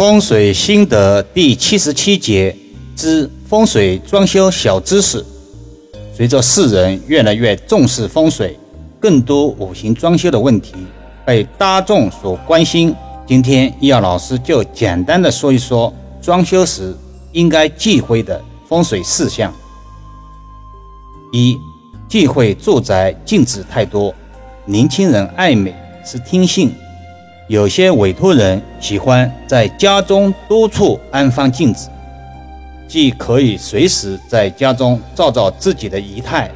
风水心得第七十七节之风水装修小知识。随着世人越来越重视风水，更多五行装修的问题被大众所关心。今天易遥老师就简单的说一说装修时应该忌讳的风水事项。一、忌讳住宅镜子太多。年轻人爱美是天性。有些委托人喜欢在家中多处安放镜子，既可以随时在家中照照自己的仪态，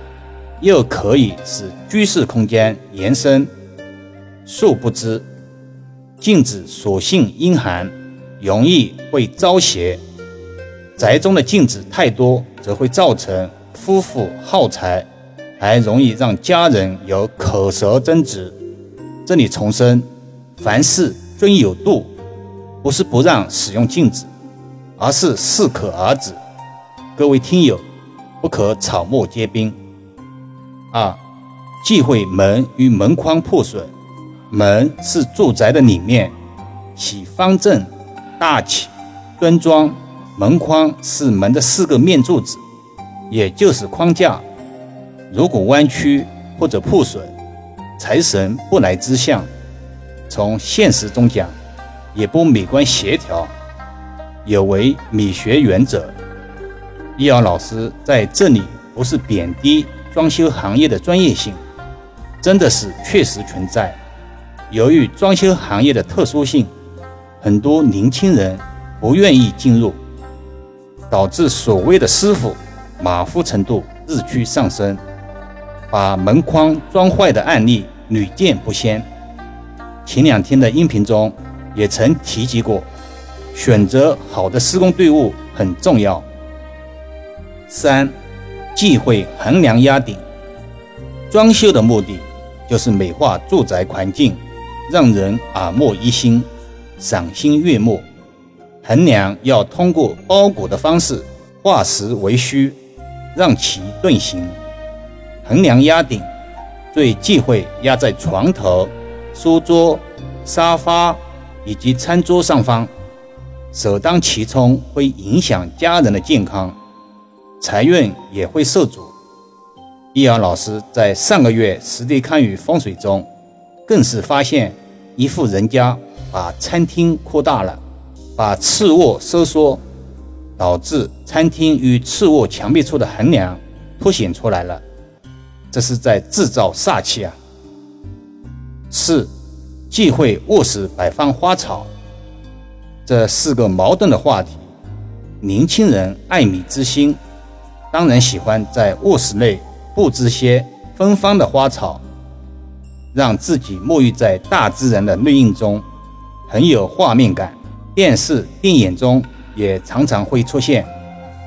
又可以使居室空间延伸。殊不知，镜子所性阴寒，容易会招邪。宅中的镜子太多，则会造成夫妇耗财，还容易让家人有口舌争执。这里重申。凡事遵有度，不是不让使用镜子，而是适可而止。各位听友，不可草木皆兵。二，忌讳门与门框破损。门是住宅的里面，起方正、大气、端庄。门框是门的四个面柱子，也就是框架。如果弯曲或者破损，财神不来之相。从现实中讲，也不美观协调，有违美学原则。易遥老师在这里不是贬低装修行业的专业性，真的是确实存在。由于装修行业的特殊性，很多年轻人不愿意进入，导致所谓的师傅马虎程度日趋上升，把门框装坏的案例屡见不鲜。前两天的音频中也曾提及过，选择好的施工队伍很重要。三，忌讳横梁压顶。装修的目的就是美化住宅环境，让人耳目一新、赏心悦目。横梁要通过包裹的方式化实为虚，让其遁形。横梁压顶最忌讳压在床头。书桌、沙发以及餐桌上方，首当其冲会影响家人的健康，财运也会受阻。易阳老师在上个月实地看雨风水中，更是发现一户人家把餐厅扩大了，把次卧收缩，导致餐厅与次卧墙壁处的横梁凸显出来了，这是在制造煞气啊！四，忌讳卧室摆放花草。这四个矛盾的话题，年轻人爱美之心，当然喜欢在卧室内布置些芬芳的花草，让自己沐浴在大自然的绿荫中，很有画面感。电视、电影中也常常会出现。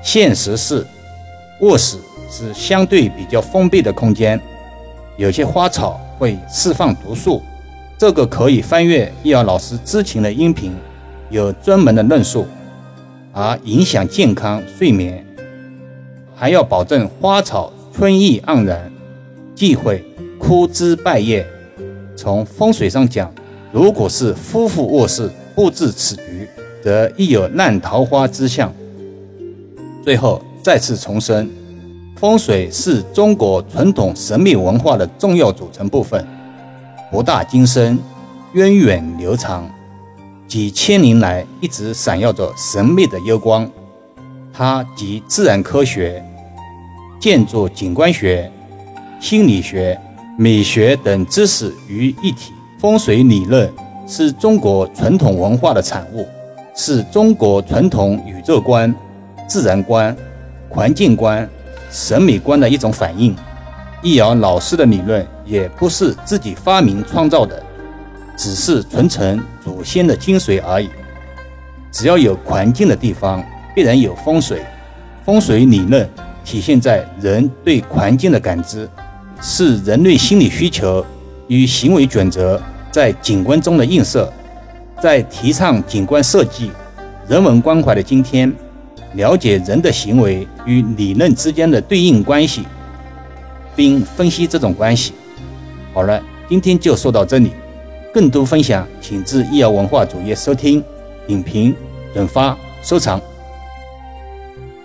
现实是，卧室是相对比较封闭的空间，有些花草。会释放毒素，这个可以翻阅易遥老师之前的音频，有专门的论述。而影响健康、睡眠，还要保证花草春意盎然，忌讳枯枝败叶。从风水上讲，如果是夫妇卧室布置此局，则亦有烂桃花之象。最后再次重申。风水是中国传统神秘文化的重要组成部分，博大精深，源远流长，几千年来一直闪耀着神秘的幽光。它集自然科学、建筑景观学、心理学、美学等知识于一体。风水理论是中国传统文化的产物，是中国传统宇宙观、自然观、环境观。审美观的一种反应，易遥老师的理论也不是自己发明创造的，只是传承祖先的精髓而已。只要有环境的地方，必然有风水。风水理论体现在人对环境的感知，是人类心理需求与行为准则在景观中的映射。在提倡景观设计、人文关怀的今天。了解人的行为与理论之间的对应关系，并分析这种关系。好了，今天就说到这里。更多分享，请至易瑶文化主页收听、影评转发、收藏。